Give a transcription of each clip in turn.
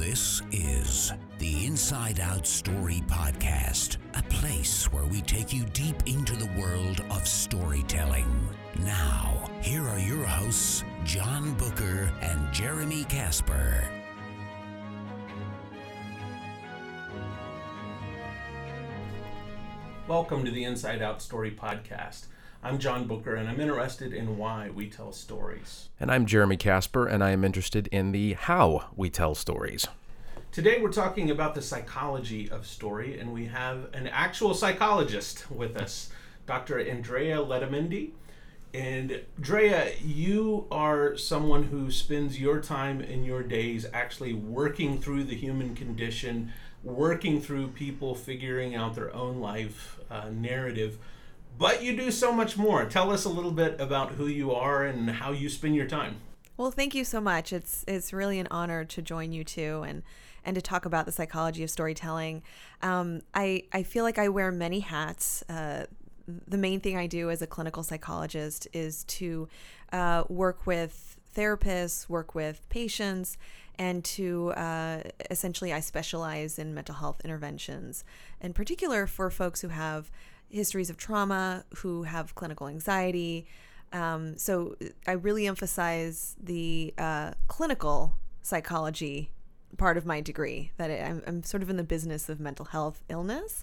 This is the Inside Out Story Podcast, a place where we take you deep into the world of storytelling. Now, here are your hosts, John Booker and Jeremy Casper. Welcome to the Inside Out Story Podcast. I'm John Booker, and I'm interested in why we tell stories. And I'm Jeremy Casper, and I am interested in the how we tell stories. Today, we're talking about the psychology of story, and we have an actual psychologist with us, Dr. Andrea Letamendi. And Drea, you are someone who spends your time in your days actually working through the human condition, working through people figuring out their own life uh, narrative. But you do so much more. Tell us a little bit about who you are and how you spend your time. Well, thank you so much. It's it's really an honor to join you too, and and to talk about the psychology of storytelling. Um, I I feel like I wear many hats. Uh, the main thing I do as a clinical psychologist is to uh, work with therapists, work with patients, and to uh, essentially I specialize in mental health interventions, in particular for folks who have histories of trauma, who have clinical anxiety. Um, so I really emphasize the uh, clinical psychology part of my degree that I'm, I'm, sort of in the business of mental health illness.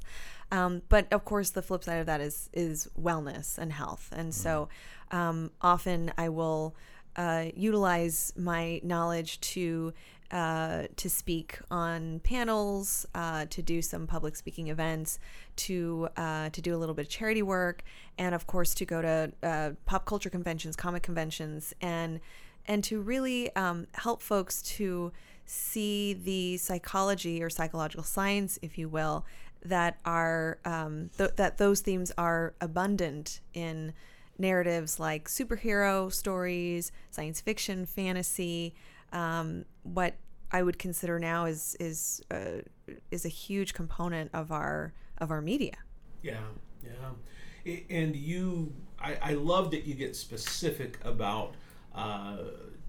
Um, but of course the flip side of that is is wellness and health. And so um, often i will uh, utilize my knowledge to uh, to speak on panels, uh, to do some public speaking events, to uh, to do a little bit of charity work, and of course to go to uh, pop culture conventions, comic conventions, and and to really um, help folks to see the psychology or psychological science, if you will, that are um, th- that those themes are abundant in narratives like superhero stories, science fiction, fantasy. Um, what I would consider now is is uh, is a huge component of our of our media. Yeah, yeah, and you, I, I love that you get specific about uh,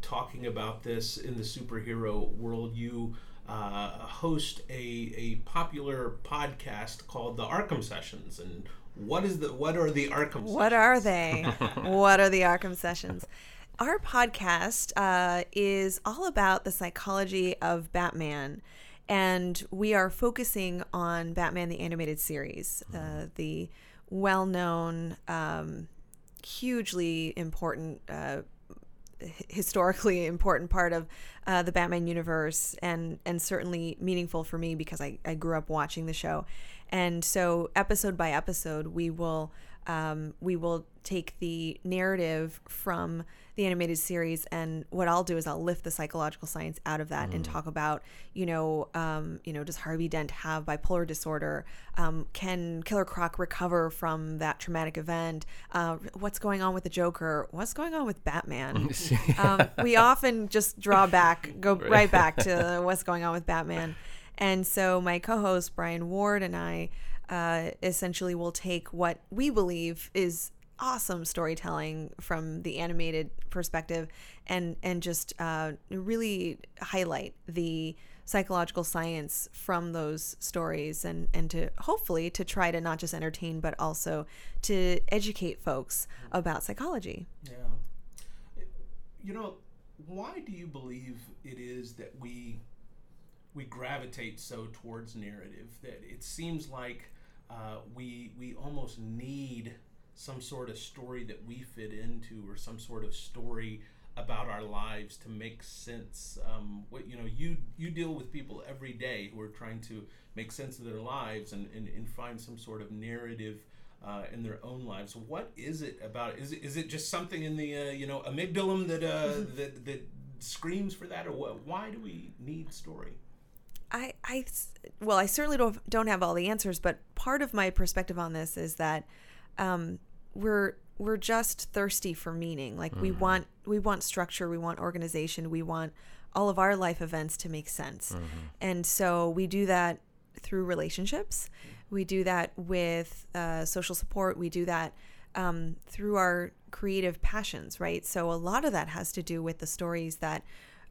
talking about this in the superhero world. You uh, host a, a popular podcast called the Arkham Sessions, and what is the what are the Arkham? What are they? what are the Arkham Sessions? Our podcast uh, is all about the psychology of Batman, and we are focusing on Batman the Animated Series, uh, mm-hmm. the well known, um, hugely important uh, historically important part of uh, the Batman universe and and certainly meaningful for me because I, I grew up watching the show. And so episode by episode we will um, we will take the narrative from the animated series and what I'll do is I'll lift the psychological science out of that mm. and talk about you know um, you know does Harvey Dent have bipolar disorder? Um, can Killer Croc recover from that traumatic event? Uh, what's going on with the Joker? What's going on with Batman? Um, we often just draw back go right back to what's going on with Batman. And so my co-host Brian Ward and I uh, essentially will take what we believe is awesome storytelling from the animated perspective and and just uh, really highlight the psychological science from those stories and and to hopefully to try to not just entertain but also to educate folks about psychology. Yeah. You know why do you believe it is that we we gravitate so towards narrative? That it seems like uh, we we almost need some sort of story that we fit into or some sort of story about our lives to make sense. Um, what you know, you you deal with people every day who are trying to make sense of their lives and, and, and find some sort of narrative uh, in their own lives. What is it about? Is it, is it just something in the uh, you know amygdala that uh, that that screams for that, or what? Why do we need story? I, I, well, I certainly don't don't have all the answers, but part of my perspective on this is that um, we're we're just thirsty for meaning. Like mm-hmm. we want we want structure, we want organization, we want all of our life events to make sense. Mm-hmm. And so we do that through relationships. We do that with uh, social support. We do that um, through our creative passions, right? So a lot of that has to do with the stories that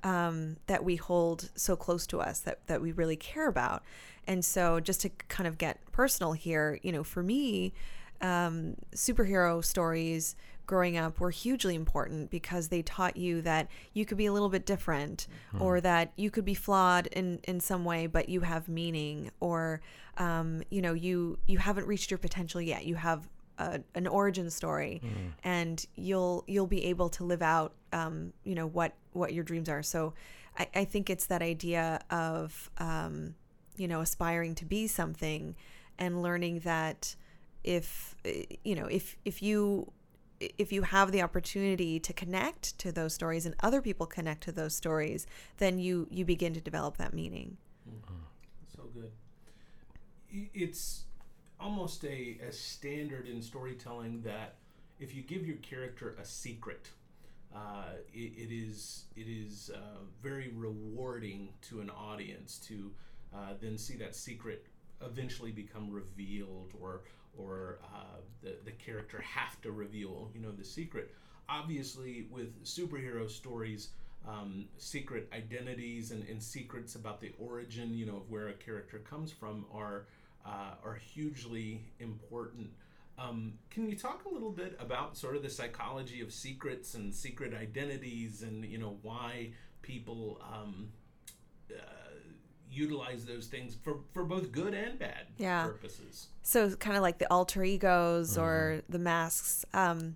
um, that we hold so close to us that, that we really care about. And so, just to kind of get personal here, you know, for me, um, superhero stories growing up were hugely important because they taught you that you could be a little bit different or that you could be flawed in, in some way but you have meaning or um, you know you you haven't reached your potential yet. You have a, an origin story and you'll you'll be able to live out um, you know what what your dreams are. So I, I think it's that idea of um, you know aspiring to be something and learning that if eh, you know if if you if you have the opportunity to connect to those stories and other people connect to those stories then you you begin to develop that meaning So good. It's almost a, a standard in storytelling that if you give your character a secret, uh, it, it is it is uh, very rewarding to an audience to uh, then see that secret eventually become revealed or or uh, the, the character have to reveal you know the secret. Obviously with superhero stories um, secret identities and, and secrets about the origin you know of where a character comes from are uh, are hugely important. Um, can you talk a little bit about sort of the psychology of secrets and secret identities and you know why people um, uh, utilize those things for, for both good and bad Yeah. purposes so kind of like the alter egos or the masks um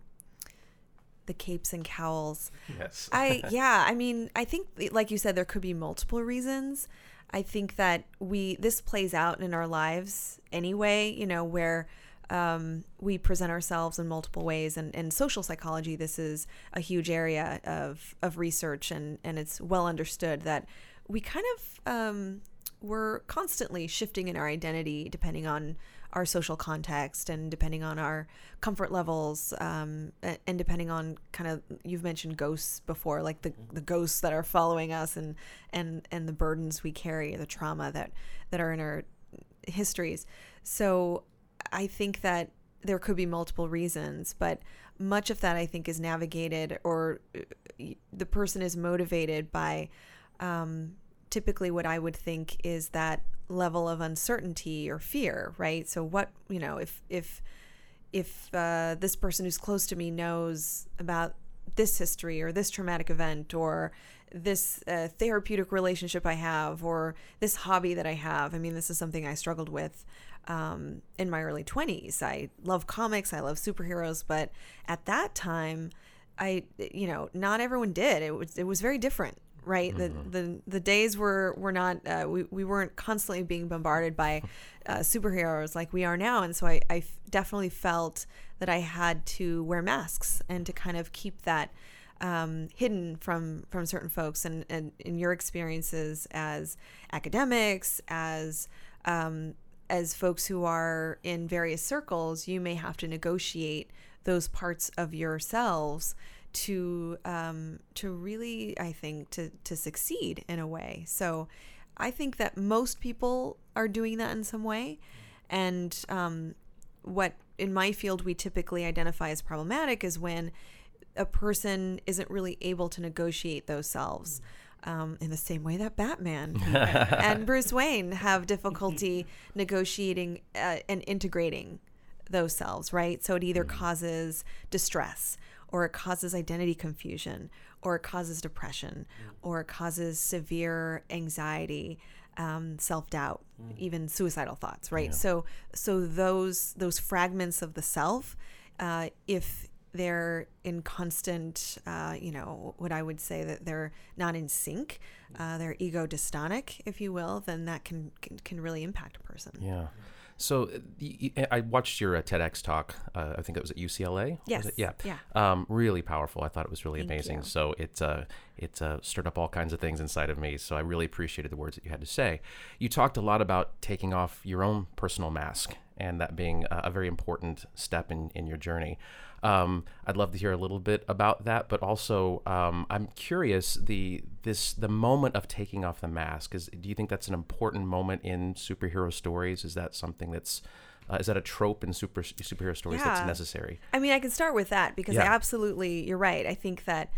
the capes and cowls Yes. I yeah, I mean, I think like you said there could be multiple reasons. I think that we this plays out in our lives anyway, you know, where um, we present ourselves in multiple ways and in social psychology this is a huge area of, of research and, and it's well understood that we kind of um, we're constantly shifting in our identity depending on our social context and depending on our comfort levels um, and depending on kind of you've mentioned ghosts before like the, the ghosts that are following us and and and the burdens we carry the trauma that that are in our histories. So i think that there could be multiple reasons but much of that i think is navigated or uh, the person is motivated by um, typically what I would think is that level of uncertainty or fear, right? So what you know, if if if uh, this person who's close to me knows about this history or this traumatic event or this uh, therapeutic relationship I have or this hobby that I have. I mean, this is something I struggled with um, in my early 20s. I love comics, I love superheroes, but at that time, I you know, not everyone did. It was it was very different right? The, the the days were were not uh, we, we weren't constantly being bombarded by uh, superheroes like we are now. And so I, I f- definitely felt that i had to wear masks and to kind of keep that um, hidden from from certain folks and, and in your experiences as academics as um, as folks who are in various circles you may have to negotiate those parts of yourselves to um, to really I think to to succeed in a way. So I think that most people are doing that in some way, and um, what in my field we typically identify as problematic is when a person isn't really able to negotiate those selves. Um, in the same way that Batman and Bruce Wayne have difficulty negotiating uh, and integrating those selves, right? So it either causes distress or it causes identity confusion or it causes depression or it causes severe anxiety um, self-doubt even suicidal thoughts right? So so those those fragments of the self uh, if they're in constant uh, you know what i would say that they're not in sync uh, they're ego dystonic if you will then that can can, can really impact a person. Yeah. So uh, I watched your uh, TEDx talk. Uh, I think it was at UCLA. Yes. Yeah. Yeah. Um, really powerful. I thought it was really Thank amazing. you. So it uh, it uh, stirred up all kinds of things inside of me. So I really appreciated the words that you had to say. You talked a lot about taking off your own personal mask and that being a, a very important step in, in your journey. Um, I'd love to hear a little bit about that, but also um, I'm curious the this the moment of taking off the mask is. Do you think that's an important moment in superhero stories? Is that something that's uh, is that a trope in super superhero stories Yeah. that's necessary? I mean, I can start with that because I Yeah. absolutely, you're right. I think that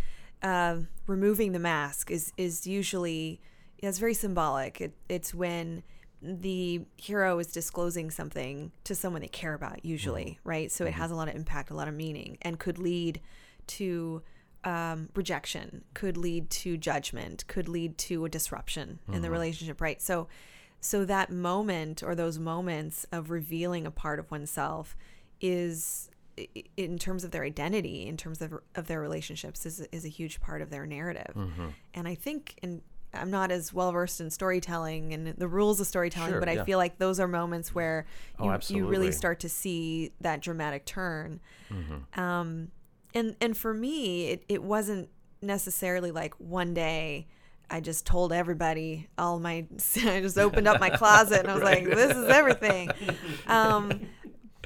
uh, removing the mask is is usually it's very symbolic. It, it's when the hero is disclosing something to someone they care about, usually, right? So it has a lot of impact, a lot of meaning, and could lead to um, rejection, could lead to judgment, could lead to a disruption in the relationship, right? So, so that moment or those moments of revealing a part of oneself is in terms of their identity in terms of, of their relationships is, is a huge part of their narrative Mm-hmm. and i think and i'm not as well versed in storytelling and the rules of storytelling Sure, but i yeah. feel like those are moments where Oh, you, you really start to see that dramatic turn. Mm-hmm. um, and and for me it, it wasn't necessarily like one day I just told everybody all my I just opened up my closet and I was like this is everything. Um,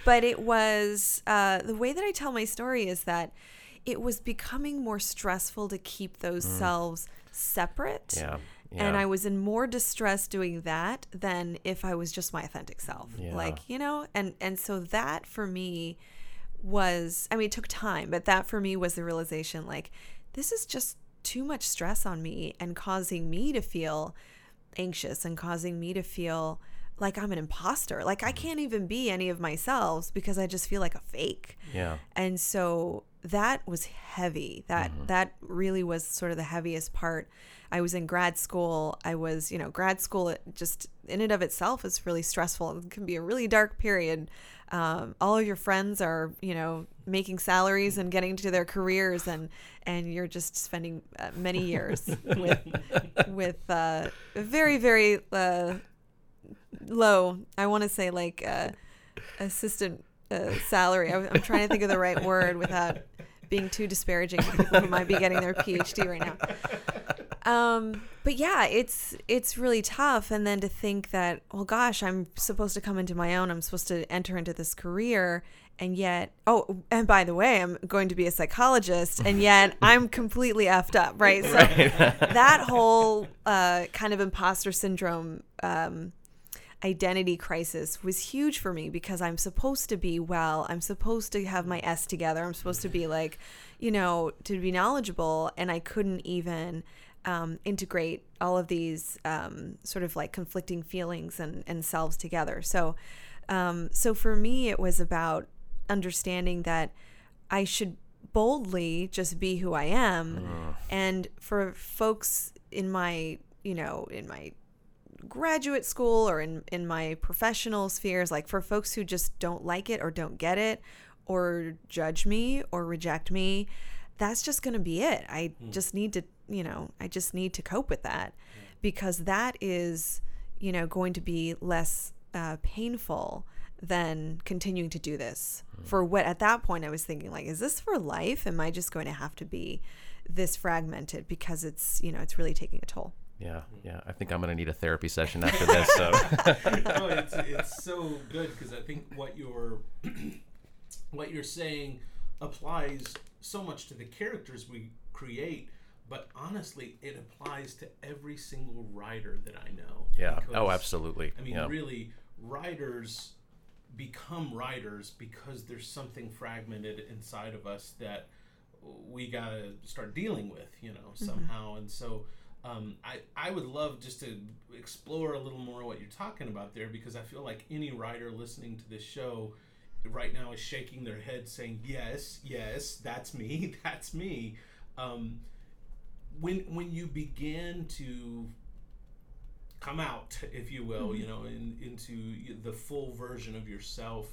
but it was uh, the way that I tell my story is that it was becoming more stressful to keep those selves separate Mm. Yeah. and. I was in more distress doing that than if I was just my authentic self. Yeah. Like, you know, and and so that for me was I mean, it took time, but that for me was the realization like this is just too much stress on me and causing me to feel anxious and causing me to feel like I'm an imposter. Like I can't even be any of myself because I just feel like a fake yeah. and so that was heavy. That that really was sort of the heaviest part. I was in grad school. I was you know grad school just in and of itself is really stressful. It can be a really dark period. Um, all of your friends are you know making salaries and getting to their careers and and you're just spending uh, many years with with uh, very very uh, low i want to say like uh, assistant uh, salary. I, am trying to think of the right word without being too disparaging to people who might be getting their PhD right now. Um, but yeah, it's it's really tough. And then to think that, well, gosh, I'm supposed to come into my own. I'm supposed to enter into this career, and yet, oh, and by the way, I'm going to be a psychologist, and yet I'm completely effed up, right? So that whole uh, kind of imposter syndrome. Um, identity crisis was huge for me because I'm supposed to be well. I'm supposed to have my S together. I'm supposed to be like, you know, to be knowledgeable. And I couldn't even um, integrate all of these um, sort of like conflicting feelings and, and selves together. So, um, so for me, it was about understanding that I should boldly just be who I am. And for folks in my, you know, in my graduate school or in in my professional spheres like for folks who just don't like it or don't get it or judge me or reject me that's just going to be it. I hmm. just need to you know i just need to cope with that hmm. because that is you know going to be less uh, painful than continuing to do this hmm. for what at that point i was thinking like is this for life? Am i just going to have to be this fragmented because it's you know it's really taking a toll Yeah, mm. yeah. I think I'm gonna need a therapy session after this. So no, it's, it's so good because I think what you're what you're saying applies so much to the characters we create, but honestly, it applies to every single writer that I know. yeah. Oh, because, Oh, absolutely. I mean, yeah. really, writers become writers because there's something fragmented inside of us that we gotta start dealing with, you know, mm-hmm. somehow. And so, um, I I would love just to explore a little more what you're talking about there because I feel like any writer listening to this show right now is shaking their head saying, "Yes, yes, that's me, that's me." Um, when when you begin to come out, if you will, you know, in, into the full version of yourself.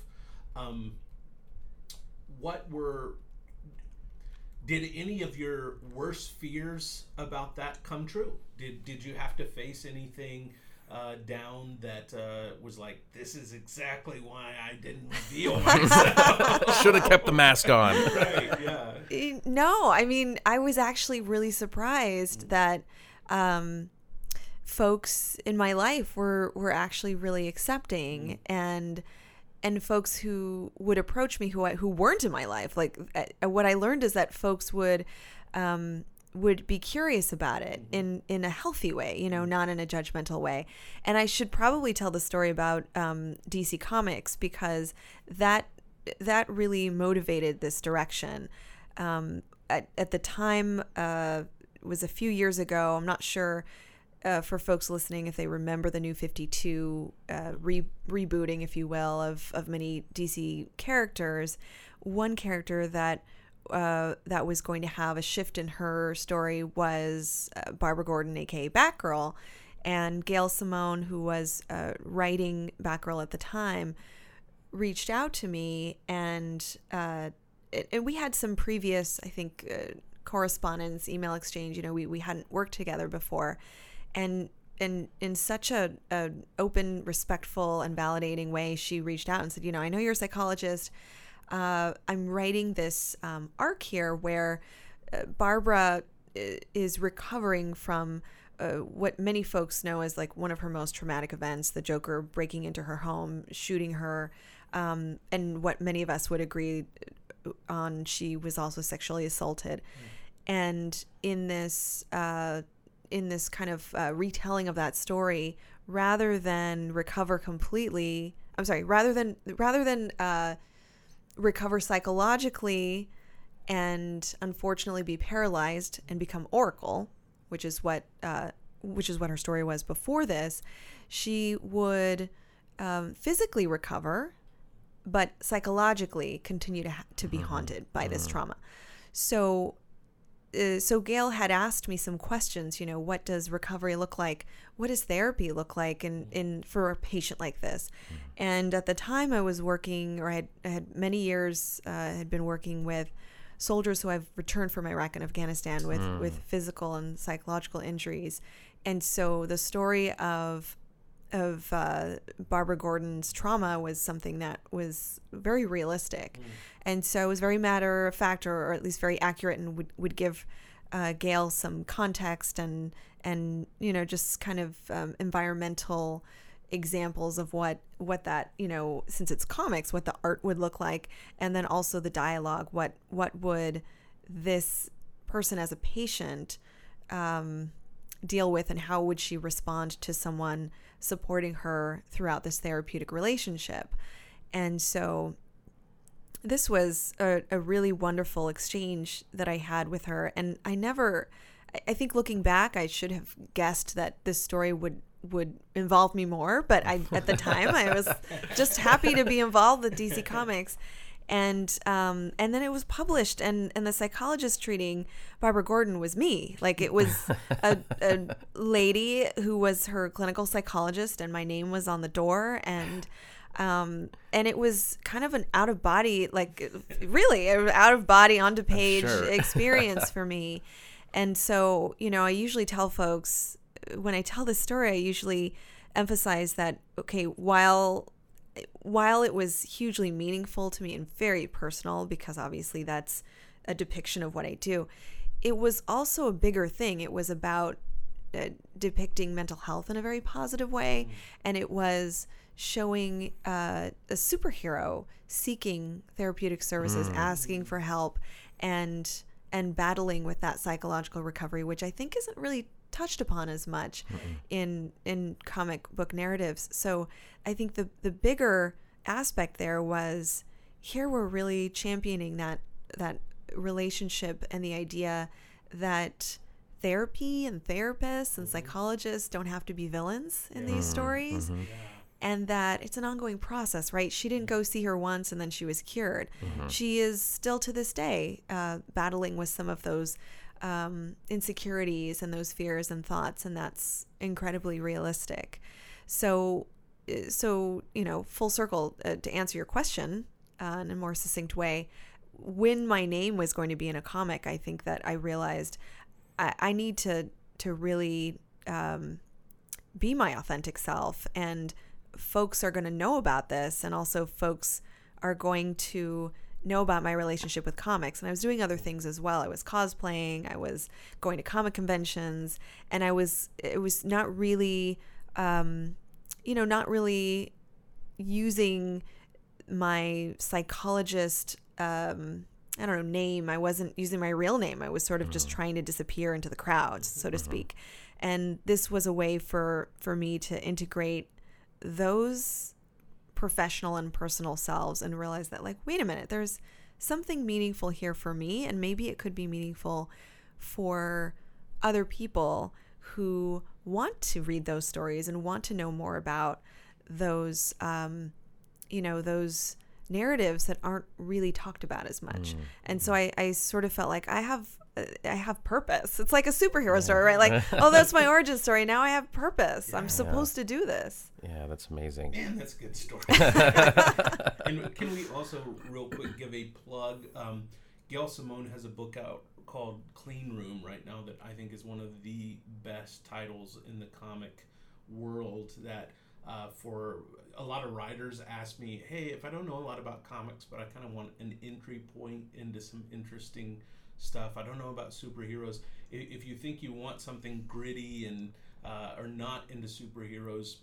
Um, what were did any of your worst fears about that come true? Did did you have to face anything uh, down that uh, was like this is exactly why I didn't reveal myself? Should have kept the mask on. right? Yeah. No, I mean, I was actually really surprised that um, folks in my life were were actually really accepting and and folks who would approach me who I, who weren't in my life. Like uh, what I learned is that folks would um, would be curious about it in in a healthy way, you know, not in a judgmental way. And I should probably tell the story about um, DC Comics because that that really motivated this direction. Um, at, at the time, uh, it was a few years ago. I'm not sure uh, for folks listening if they remember the new 52 uh, re- rebooting, if you will, of, of many DC characters. One character that uh, that was going to have a shift in her story was uh, Barbara Gordon, aka Batgirl, and Gail Simone, who was uh, writing Batgirl at the time, reached out to me, and uh, it, and we had some previous, I think, uh, correspondence, email exchange. You know, we we hadn't worked together before, and and in such a, a open, respectful, and validating way, she reached out and said, you know, I know you're a psychologist. Uh, I'm writing this um, arc here where uh, Barbara is recovering from uh, what many folks know as like one of her most traumatic events the Joker breaking into her home, shooting her, um, and what many of us would agree uh, on she was also sexually assaulted. Mm. And in this, uh, in this kind of uh, retelling of that story, rather than recover completely, I'm sorry, rather than rather than uh, recover psychologically and unfortunately be paralyzed and become Oracle, which is what uh, which is what her story was before this, she would um, physically recover, but psychologically continue to ha- to be mm-hmm. haunted by this mm-hmm. trauma. So. Uh, so Gail had asked me some questions. You know, what does recovery look like? What does therapy look like in, in for a patient like this? Mm-hmm. And at the time, I was working, or I had, I had many years uh, had been working with soldiers who have returned from Iraq and Afghanistan with mm. with physical and psychological injuries, and so the story of of uh, Barbara Gordon's trauma was something that was very realistic, mm. and so it was very matter of fact, or, or at least very accurate, and would would give uh, Gail some context and and you know just kind of um, environmental examples of what what that you know since it's comics what the art would look like and then also the dialogue what what would this person as a patient um, deal with and how would she respond to someone supporting her throughout this therapeutic relationship. And so this was a, a really wonderful exchange that i had with her. And i never I think looking back, I should have guessed that this story would would involve me more, but I at the time I was just happy to be involved with DC Comics. And um, and then it was published, and, and the psychologist treating Barbara Gordon was me. Like it was a, a lady who was her clinical psychologist, and my name was on the door, and um, and it was kind of an out of body, like really out of body onto page sure. experience for me. And so, you know, I usually tell folks when I tell this story, I usually emphasize that okay, while while it was hugely meaningful to me and very personal because obviously that's a depiction of what I do, it was also a bigger thing. It was about uh, depicting mental health in a very positive way, mm-hmm. and it was showing uh, a superhero seeking therapeutic services, mm. asking for help, and and battling with that psychological recovery, which I think isn't really touched upon as much mm in in comic book narratives. So I think the the bigger aspect there was here we're really championing that that relationship and the idea that therapy and therapists and mm-hmm. psychologists don't have to be villains in yeah. these stories. Mm-hmm. And that it's an ongoing process, right? She didn't go see her once and then she was cured. Mm-hmm. She is still to this day uh, battling with some of those um, insecurities and those fears and thoughts, and that's incredibly realistic. So, uh, so you know, full circle uh, to answer your question uh, in a more succinct way. When my name was going to be in a comic, I think that I realized I, I need to to really um, be my authentic self, and folks are going to know about this, and also folks are going to know about my relationship with comics and I was doing other things as well. I was cosplaying, I was going to comic conventions, and I was it was not really um, you know, not really using my psychologist um, I don't know, name. I wasn't using my real name. I was sort of just mm-hmm. trying to disappear into the crowd, so to mm-hmm. speak. And this was a way for for me to integrate those professional and personal selves and realize that like wait a minute there's something meaningful here for me, and maybe it could be meaningful for other people who want to read those stories and want to know more about those, um, you know, those narratives that aren't really talked about as much. And so I, I sort of felt like I have I have purpose. It's like a superhero story, right? Like, oh, that's my origin story. Now I have purpose. I'm supposed to do this. Yeah, that's amazing. Man, that's a good story. and can we also, real quick, give a plug? Um, Gail Simone has a book out called Clean Room right now that I think is one of the best titles in the comic world. That uh, for a lot of writers ask me, hey, if I don't know a lot about comics, but I kind of want an entry point into some interesting stuff. I don't know about superheroes. If you think you want something gritty and uh, are not into superheroes,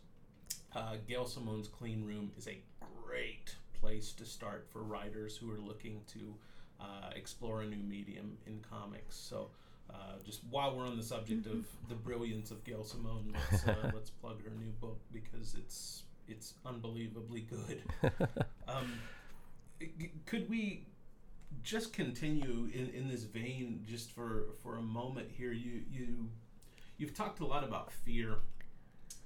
uh, Gail Simone's Clean Room is a great place to start for writers who are looking to uh, explore a new medium in comics. So, uh, just while we're on the subject of the brilliance of Gail Simone, let's, uh, let's plug her new book because it's it's unbelievably good. Um, could we just continue in, in this vein just for, for a moment here? You you you've talked a lot about fear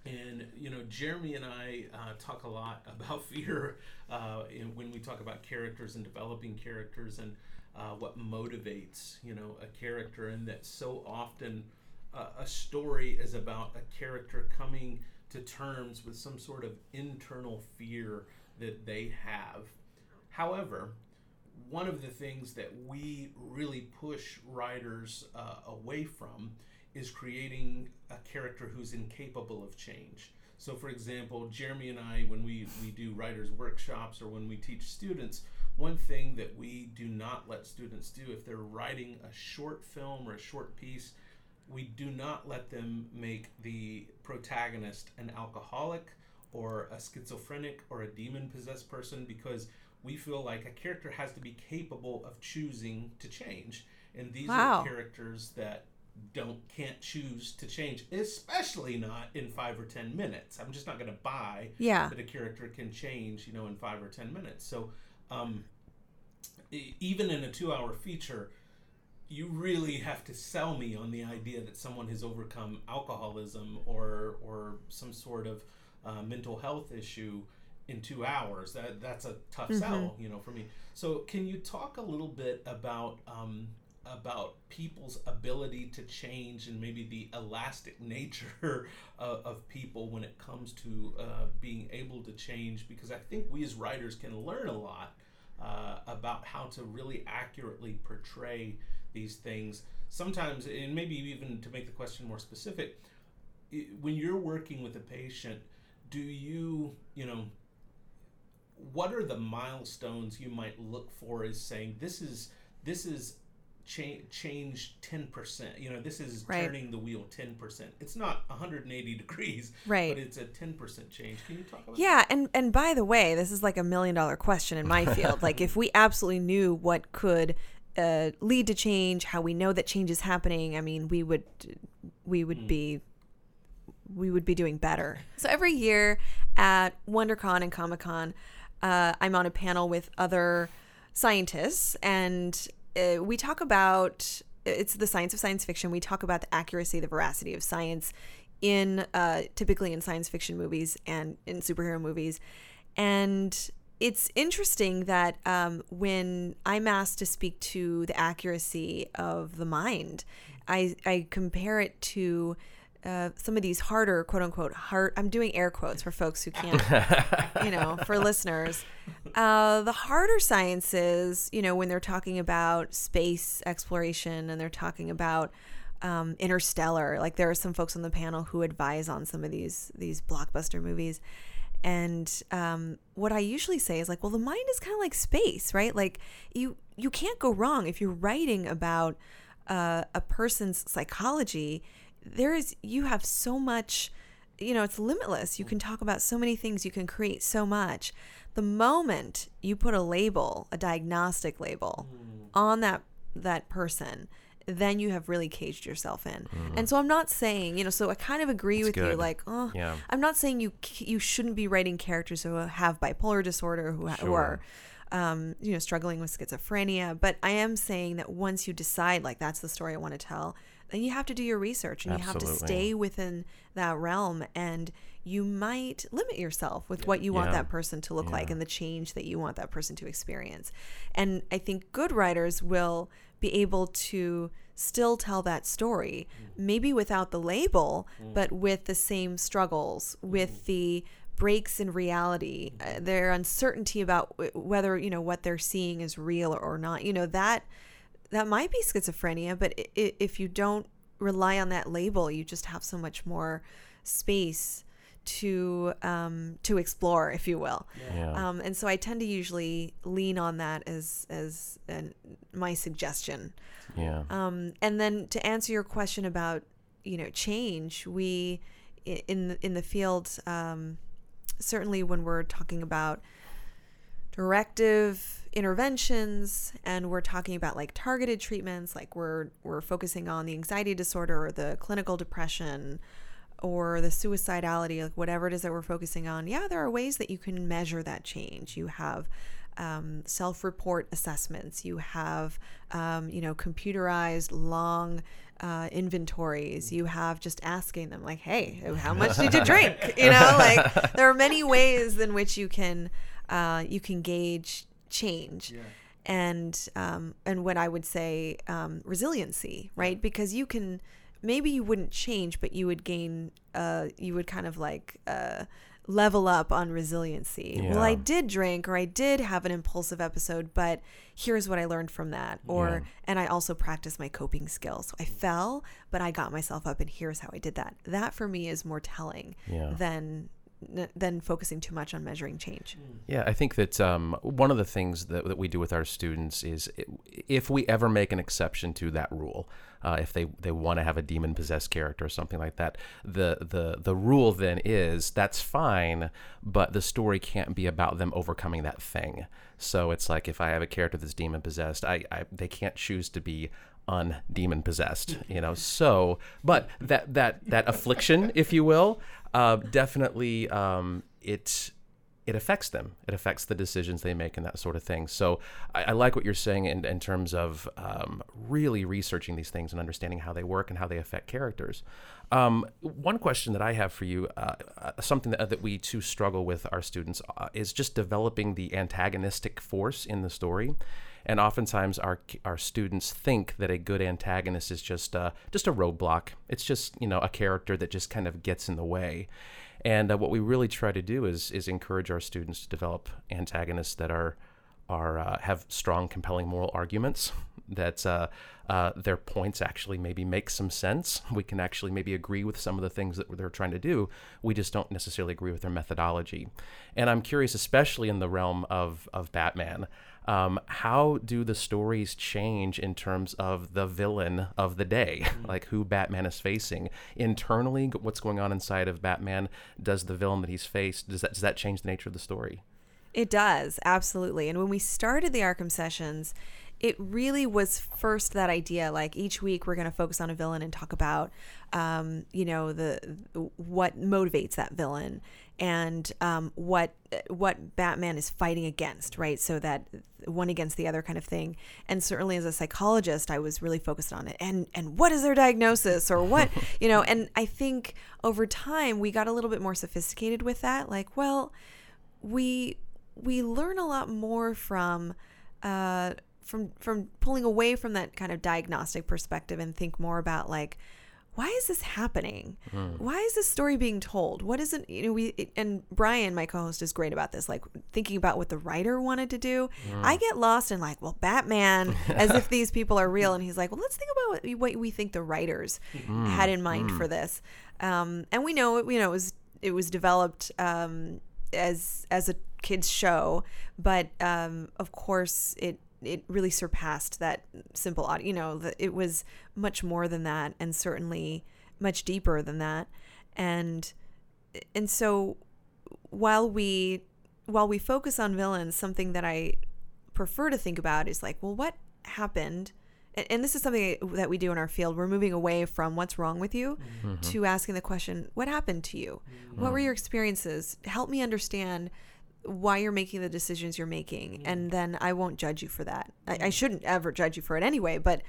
and you know, Jeremy and I uh, talk a lot about fear uh, when we talk about characters and developing characters and uh, what motivates you know a character, and that so often uh, a story is about a character coming to terms with some sort of internal fear that they have. However, one of the things that we really push writers uh, away from is creating a character who's incapable of change. So, for example, Jeremy and I, when we, we do writers' workshops or when we teach students, one thing that we do not let students do if they're writing a short film or a short piece, we do not let them make the protagonist an alcoholic or a schizophrenic or a demon possessed person because we feel like a character has to be capable of choosing to change. And these Wow. are characters that don't can't choose to change, especially not in five or ten minutes. I'm just not going to buy Yeah. that a character can change, you know, in five or ten minutes. So, um, even in a two-hour feature, you really have to sell me on the idea that someone has overcome alcoholism or or some sort of uh, mental health issue in two hours. That that's a tough sell, you know, for me. So, can you talk a little bit about um, about people's ability to change and maybe the elastic nature of, of people when it comes to uh, being able to change? Because I think we as writers can learn a lot uh, about how to really accurately portray these things. Sometimes, and maybe even to make the question more specific, when you're working with a patient, do you, you know, what are the milestones you might look for as saying this is this is cha- change 10% you know this is Right. turning the wheel 10% it's not 180 degrees Right. but it's a 10% change can you talk about that? Yeah, and and by the way, this is like a million dollar question in my field. like if we absolutely knew what could uh, lead to change, how we know that change is happening, I mean, we would we would be we would be doing better. So every year at WonderCon and Comic Con, uh, I'm on a panel with other scientists, and uh, we talk about it's the science of science fiction. We talk about the accuracy, the veracity of science in uh, typically in science fiction movies and in superhero movies, and it's interesting that um, when I'm asked to speak to the accuracy of the mind, I, I compare it to uh, some of these harder, quote unquote, hard. I'm doing air quotes for folks who can't, you know, for listeners. Uh, the harder sciences, you know, when they're talking about space exploration and they're talking about um, interstellar, like there are some folks on the panel who advise on some of these these blockbuster movies. And um, what I usually say is like, well, the mind is kind of like space, right? Like you you can't go wrong if you're writing about uh, a person's psychology. There is you have so much, you know, it's limitless. You can talk about so many things. You can create so much. The moment you put a label, a diagnostic label, hmm. on that that person, then you have really caged yourself in. Hmm. And so I'm not saying, you know, so I kind of agree That's with you. Like, oh, Yeah. I'm not saying you you shouldn't be writing characters who have bipolar disorder, who, ha- who are um, you know, struggling with schizophrenia. But I am saying that once you decide, like, that's the story I want to tell, then you have to do your research and you have to stay within that realm. And you might limit yourself with what you want Yeah. that person to look like and the change that you want that person to experience. And I think good writers will be able to still tell that story, mm. maybe without the label, mm. but with the same struggles, with mm. the breaks in reality, uh, their uncertainty about w- whether, you know, what they're seeing is real or not. You know, that that might be schizophrenia, but i- i- if you don't rely on that label, you just have so much more space to um, to explore, if you will. Yeah. Um, and so I tend to usually lean on that as as an, my suggestion. yeah. Um, and then to answer your question about you know change, we in the, in the field um, certainly when we're talking about directive interventions and we're talking about like targeted treatments like we're we're focusing on the anxiety disorder or the clinical depression or the suicidality like whatever it is that we're focusing on. Yeah there are ways that you can measure that change. You have um, self-report assessments. You have um, you know computerized long uh, inventories. You have just asking them like hey how much did you drink? You know like there are many ways in which you can uh, you can gauge change and um, and what I would say um, resiliency, right? Because you can maybe you wouldn't change, but you would gain uh, you would kind of like uh, level up on resiliency. Well, I did drink or I did have an impulsive episode, but here's what I learned from that. Or Yeah. and I also practice my coping skills. So I fell, but I got myself up, and here's how I did that. That for me is more telling Yeah. than than focusing too much on measuring change. Yeah, I think that um, one of the things that, that we do with our students is if we ever make an exception to that rule, uh, if they, they want to have a demon possessed character or something like that, the, the, the rule then is that's fine, but the story can't be about them overcoming that thing. So it's like if I have a character that's demon possessed, I, I they can't choose to be undemon possessed, you know. So, but that that that affliction, if you will, uh, definitely um, it it affects them. It affects the decisions they make and that sort of thing. So I, I like what you're saying in, in terms of um, really researching these things and understanding how they work and how they affect characters. Um, one question that I have for you, uh, uh, something that, that we too struggle with our students, uh, is just developing the antagonistic force in the story. And oftentimes our our students think that a good antagonist is just just a roadblock. It's just you know a character that just kind of gets in the way. And uh, what we really try to do is is encourage our students to develop antagonists that are are uh, have strong, compelling moral arguments. That uh, uh, their points actually maybe make some sense. We can actually maybe agree with some of the things that they're trying to do. We just don't necessarily agree with their methodology. And I'm curious, especially in the realm of of Batman, um, how do the stories change in terms of the villain of the day, like who Batman is facing internally? What's going on inside of Batman? Does the villain that he's faced does that does that change the nature of the story? It does, absolutely. And when we started the Arkham sessions, it really was first that idea like each week we're going to focus on a villain and talk about um, you know the what motivates that villain and um, what what Batman is fighting against right? So that one against the other kind of thing. And certainly as a psychologist I was really focused on it. And and what is their diagnosis or what you know and I think over time we got a little bit more sophisticated with that. Like well we we learn a lot more from uh, from from pulling away from that kind of diagnostic perspective and think more about like why is this happening? Why is this story being told? What isn't you know we it- and brian my co-host is great about this like thinking about what the writer wanted to do. I get lost in like well batman as if these people are real. And he's like well let's think about what, what we think the writers had in mind for this. Um, and we know it you know it was it was developed um, as as a kids show. But um, of course it it really surpassed that simple audio you know the, it was much more than that and certainly much deeper than that. And and so while we while we focus on villains something that i prefer to think about is like well what happened? And, and this is something that we do in our field. We're moving away from what's wrong with you mm-hmm. to asking the question what happened to you? What were mm. your experiences? Help me understand why you're making the decisions you're making, mm. and then I won't judge you for that. I, I mm. shouldn't ever judge you for it anyway, but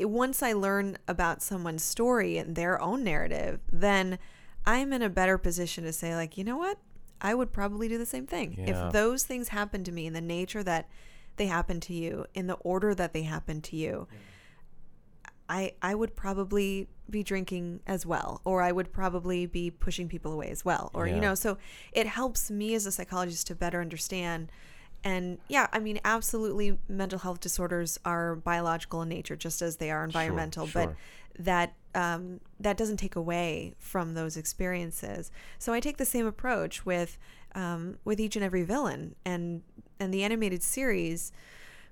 once I learn about someone's story and their own narrative, then I'm in a better position to say, like, you know what? I would probably do the same thing. Yeah. If those things happen to me in the nature that they happen to you, in the order that they happen to you, I I would probably be drinking as well, or I would probably be pushing people away as well, or Yeah. you know. So it helps me as a psychologist to better understand. And yeah, I mean, absolutely, mental health disorders are biological in nature, just as they are environmental. But sure. that um, that doesn't take away from those experiences. So I take the same approach with um, with each and every villain, and and the animated series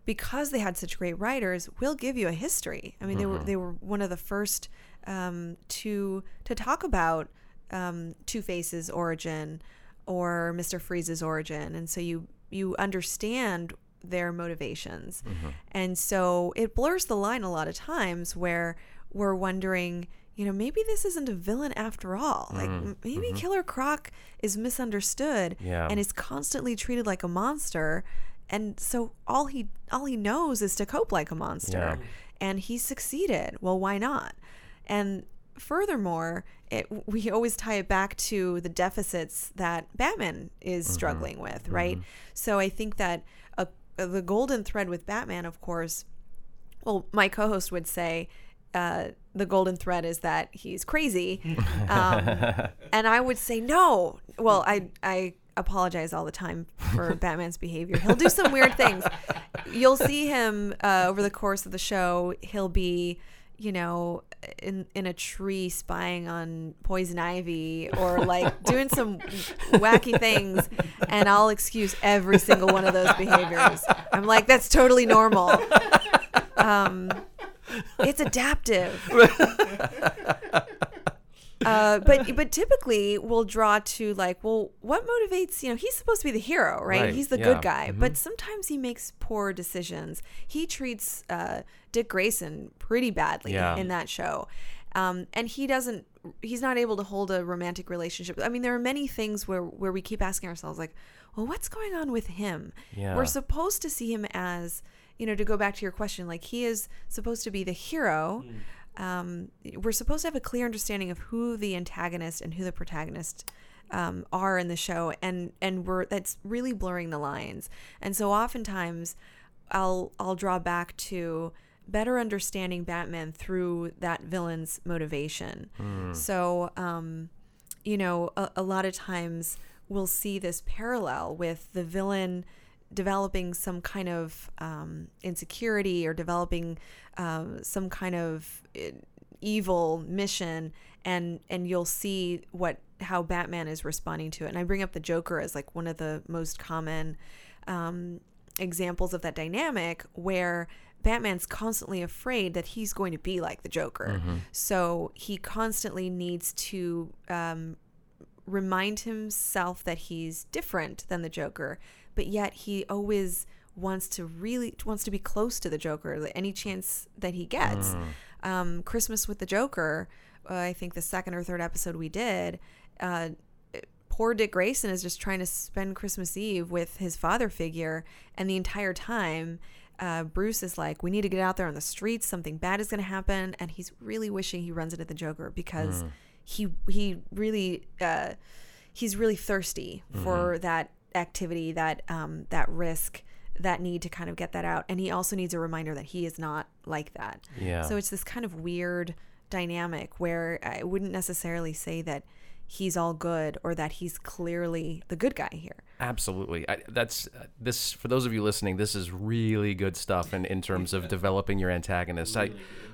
because they had such great writers, will give you a history. I mean, they were they were one of the first um, to to talk about um, Two Face's origin or Mister Freeze's origin, and so you you understand their motivations, and so it blurs the line a lot of times where we're wondering. You know, maybe this isn't a villain after all. Like m- maybe Killer Croc is misunderstood Yeah. and is constantly treated like a monster and so all he all he knows is to cope like a monster. Yeah. and he succeeded. Well why not? And furthermore it, we always tie it back to the deficits that batman is struggling with right? So i think that a, the golden thread with batman of course well, my co-host would say uh, the golden thread is that he's crazy, um, and I would say no. Well, I I apologize all the time for Batman's behavior. He'll do some weird things. You'll see him uh, over the course of the show. He'll be, you know, in in a tree spying on poison ivy or like doing some wacky things, and I'll excuse every single one of those behaviors. I'm like, that's totally normal. Um, it's adaptive. Uh, but but typically we'll draw to like, well, what motivates? You know, he's supposed to be the hero, right? Right, He's the yeah, good guy, mhm. but sometimes he makes poor decisions. He treats uh, Dick Grayson pretty badly Yeah. in that show, um, and he doesn't. He's not able to hold a romantic relationship. I mean, there are many things where where we keep asking ourselves, like, well, what's going on with him? Yeah. We're supposed to see him as, you know, to go back to your question, like he is supposed to be the hero. Um, we're supposed to have a clear understanding of who the antagonist and who the protagonist um, are in the show, and and we're that's really blurring the lines. And so oftentimes, I'll I'll draw back to better understanding Batman through that villain's motivation. So, um, you know, a, a lot of times we'll see this parallel with the villain developing some kind of um, insecurity or developing um, some kind of uh, evil mission and and you'll see what how Batman is responding to it and I bring up the Joker as like one of the most common um, examples of that dynamic where Batman's constantly afraid that he's going to be like the Joker. So he constantly needs to um, remind himself that he's different than the Joker, but yet he always wants to really wants to be close to the Joker any chance that he gets. Um, Christmas with the Joker, uh, I think the second or third episode we did. Uh, poor Dick Grayson is just trying to spend Christmas Eve with his father figure, and the entire time, uh, Bruce is like, "We need to get out there on the streets. Something bad is going to happen," and he's really wishing he runs into the Joker because he he really uh, he's really thirsty for that activity, that um, that risk, that need to kind of get that out, and he also needs a reminder that he is not like that. Yeah. So it's this kind of weird dynamic where I wouldn't necessarily say that he's all good or that he's clearly the good guy here. Absolutely. I, that's uh, this for those of you listening. This is really good stuff in, in terms of developing your antagonist. I,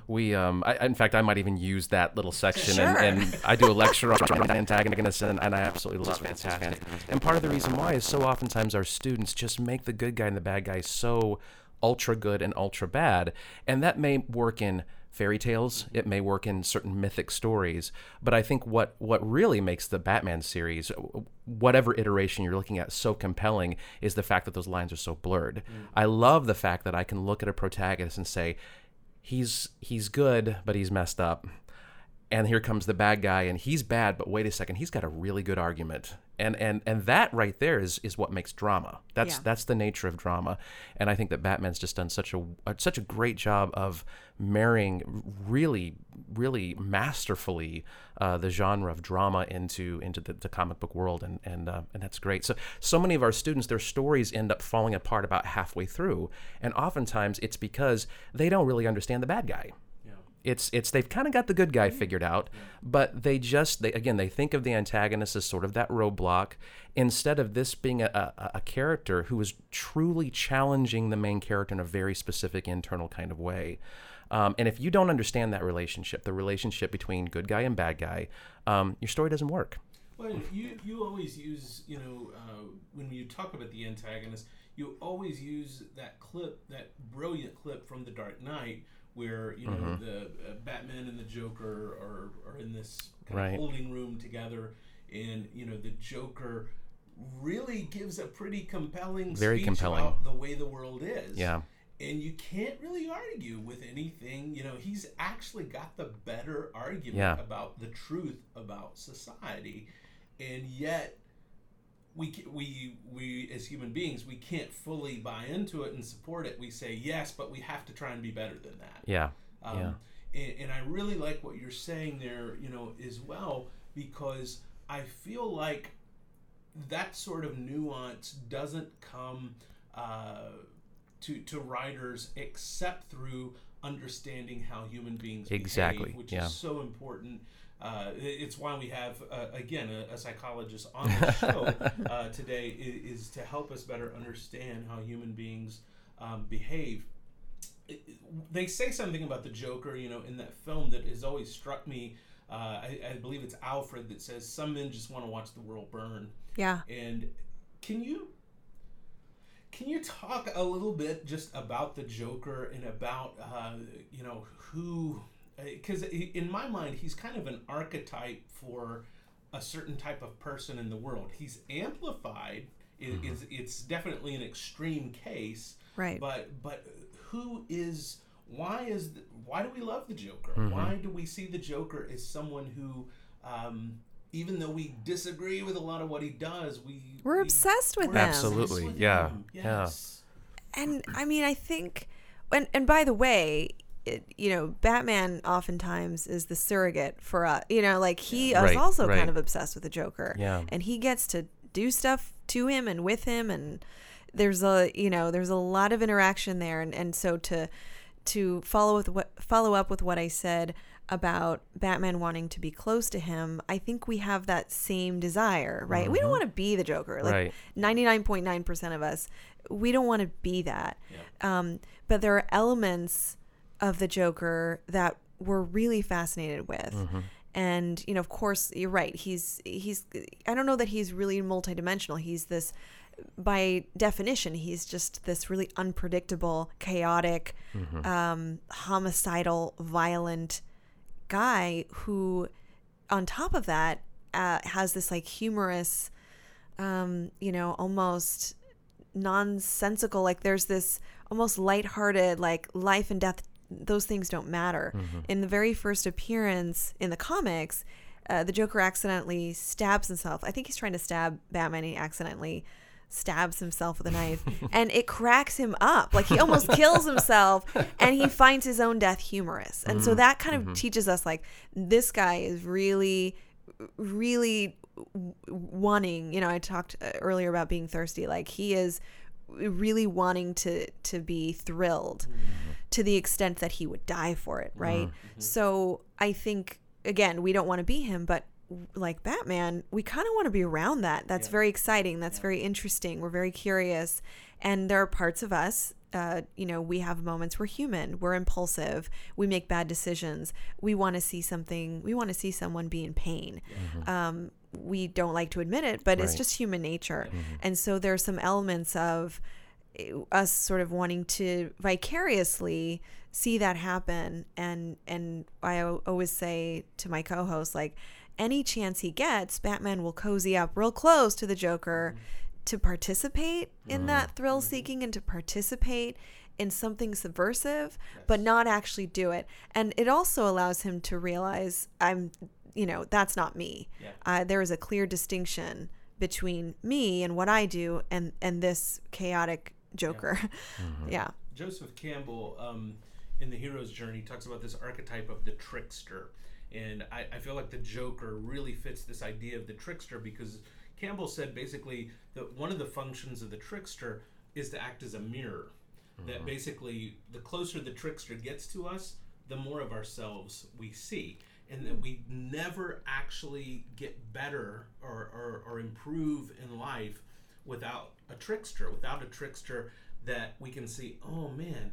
we, um, I, in fact, I might even use that little section, Sure. and, and I do a lecture on antagonists, and, and I absolutely love it. It's fantastic. And part of the reason why is so oftentimes our students just make the good guy and the bad guy so ultra good and ultra bad, and that may work in fairy tales. It may work in certain mythic stories but i think what what really makes the batman series whatever iteration you're looking at so compelling is the fact that those lines are so blurred. Mm. I love the fact that i can look at a protagonist and say he's he's good but he's messed up and here comes the bad guy and he's bad but wait a second he's got a really good argument and and and that right there is is what makes drama that's Yeah. that's the nature of drama and i think that batman's just done such a such a great job of marrying really really masterfully uh, the genre of drama into into the, the comic book world and and uh, and that's great so so many of our students their stories end up falling apart about halfway through and oftentimes it's because they don't really understand the bad guy. It's it's they've kind of got the good guy figured out, but they just they again they think of the antagonist as sort of that roadblock instead of this being a, a, a character who is truly challenging the main character in a very specific internal kind of way. Um, and if you don't understand that relationship, the relationship between good guy and bad guy, um, your story doesn't work. Well, you you always use you know uh, when you talk about the antagonist, you always use that clip, that brilliant clip from The Dark Knight, where you know Mm-hmm. the uh, Batman and the Joker are are in this kind Right. of holding room together, and you know the Joker really gives a pretty compelling Very speech compelling. about the way the world is. Yeah. And you can't really argue with anything. You know, he's actually got the better argument Yeah. about the truth about society, and yet we we we as human beings we can't fully buy into it and support it. We say yes, but we have to try and be better than that. Yeah. Um, Yeah. and, and I really like what you're saying there, you know, as well, because I feel like that sort of nuance doesn't come uh, to to writers except through understanding how human beings Exactly, behave, which yeah. is so important. Uh, it's why we have uh, again a, a psychologist on the show uh, today is, is to help us better understand how human beings um, behave it- it- they say something about the Joker, you know, in that film that has always struck me. Uh, I, I believe it's Alfred that says some men just want to watch the world burn. Yeah. And can you can you talk a little bit just about the Joker and about uh, you know who? Because in my mind, he's kind of an archetype for a certain type of person in the world. He's amplified. It, it's, it's definitely an extreme case. Right. But but who is why is the, why do we love the Joker? Mm-hmm. Why do we see the Joker as someone who, um, even though we disagree with a lot of what he does, we We're we- obsessed with we're him. Absolutely, with yeah, him. yeah. Yes. and I mean, I think, and and by the way, it, you know, Batman oftentimes is the surrogate for us. You know, like he is Right, also right. kind of obsessed with the Joker. Yeah. and he gets to do stuff to him and with him, and there's a you know there's a lot of interaction there, and and so to to follow with what follow up with what I said about Batman wanting to be close to him, I think we have that same desire, right? We don't want to be the Joker. Like 99.9% of us, we don't want to be that. Um, but there are elements of the Joker that we're really fascinated with. And you know, of course, you're right. He's he's. I don't know that he's really multidimensional. He's this, by definition, he's just this really unpredictable, chaotic, um, homicidal, violent guy who, on top of that, uh, has this like humorous, um, you know, almost nonsensical. Like there's this almost lighthearted, like life and death. Those things don't matter. In the very first appearance in the comics, uh, the Joker accidentally stabs himself. I think he's trying to stab Batman. He accidentally stabs himself with a knife, and it cracks him up. Like he almost kills himself, and he finds his own death humorous. And so that kind of teaches us, like this guy is really, really wanting. You know, I talked uh, earlier about being thirsty. Like he is really wanting to to be thrilled mm-hmm. to the extent that he would die for it, mm-hmm. right? Mm-hmm. So I think again, we don't want to be him, but like Batman, we kind of want to be around that. That's very exciting. That's very interesting. We're very curious, and there are parts of us. Uh, you know, we have moments we're human, we're impulsive, we make bad decisions. We want to see something, we want to see someone be in pain. Um, we don't like to admit it, but it's just human nature. And so there's some elements of eh, us sort of wanting to vicariously see that happen and and I always say to my co-host like any chance he gets Batman will cozy up real close to the Joker to participate in that thrill seeking and to participate in something subversive, but not actually do it. And it also allows him to realize I'm, you know, that's not me. Yeah. Uh, there is a clear distinction between me and what I do and and this chaotic Joker. Yeah. Joseph Campbell, um, in the hero's journey, talks about this archetype of the trickster, and I, I feel like the Joker really fits this idea of the trickster because Campbell said basically that one of the functions of the trickster is to act as a mirror. That mm-hmm. basically, the closer the trickster gets to us, the more of ourselves we see, and that we never actually get better or, or, or improve in life without a trickster, without a trickster that we can see, oh man,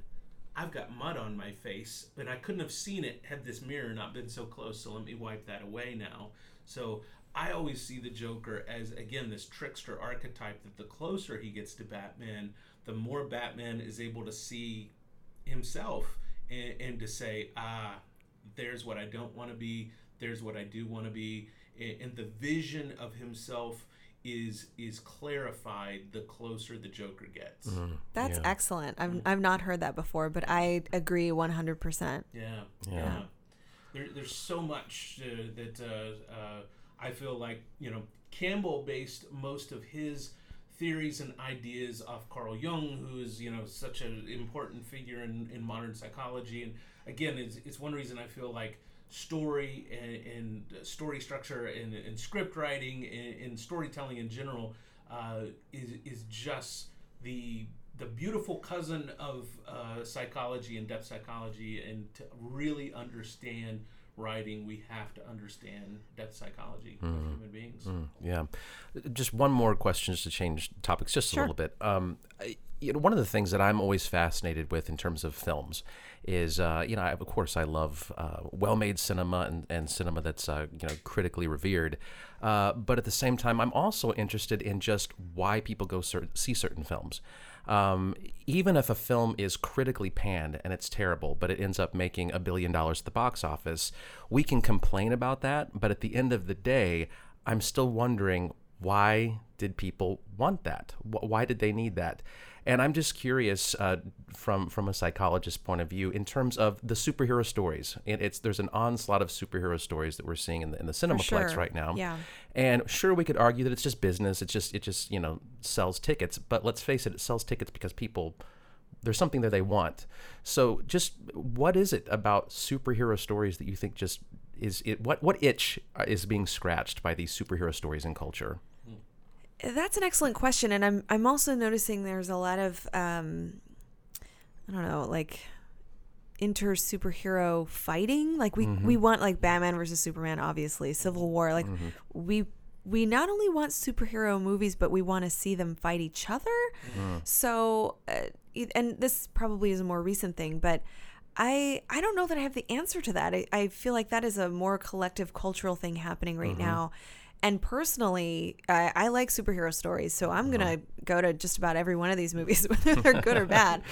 I've got mud on my face, but I couldn't have seen it had this mirror not been so close, so let me wipe that away now. So I always see the Joker as, again, this trickster archetype that the closer he gets to Batman, the more Batman is able to see himself and, and to say, ah, there's what I don't want to be, there's what I do want to be. a- And the vision of himself is is clarified the closer the Joker gets. That's Yeah. excellent. I've I've not heard that before, but I agree 100%. Yeah, Yeah. yeah. There, there's so much uh, that uh, uh, I feel like you know Campbell based most of his theories and ideas off Carl Jung, who is you know such an important figure in, in modern psychology. And again, it's, it's one reason I feel like story and, and story structure and, and script writing and, and storytelling in general uh, is is just the the beautiful cousin of uh, psychology and depth psychology, and to really understand writing, we have to understand depth psychology of human beings. Yeah. Just one more question, just to change topics just Sure. a little bit. Um, I, you know, one of the things that I'm always fascinated with in terms of films is, uh, you know, I, of course, I love uh, well-made cinema and, and cinema that's, uh, you know, critically revered. Uh, but at the same time, I'm also interested in just why people go cer- see certain films. Um, even if a film is critically panned and it's terrible, but it ends up making a billion dollars at the box office, we can complain about that. But at the end of the day, I'm still wondering why did people want that? Why did they need that? And I'm just curious uh, from from a psychologist's point of view in terms of the superhero stories. It, it's there's an onslaught of superhero stories that we're seeing in the in the cinemaplex sure. right now. Yeah. And sure, we could argue that it's just business. It just it just you know sells tickets. But let's face it, it sells tickets because people there's something that they want. So just what is it about superhero stories that you think just is it what what itch is being scratched by these superhero stories in culture? That's an excellent question, and I'm I'm also noticing there's a lot of um, I don't know, like inter superhero fighting. Like we we want like Batman versus Superman, obviously, Civil War. Like we we not only want superhero movies, but we want to see them fight each other. So, uh, and this probably is a more recent thing, but. I, I don't know that I have the answer to that. I, I feel like that is a more collective cultural thing happening right now. And personally, I, I like superhero stories, so I'm gonna go to just about every one of these movies, whether they're good or bad.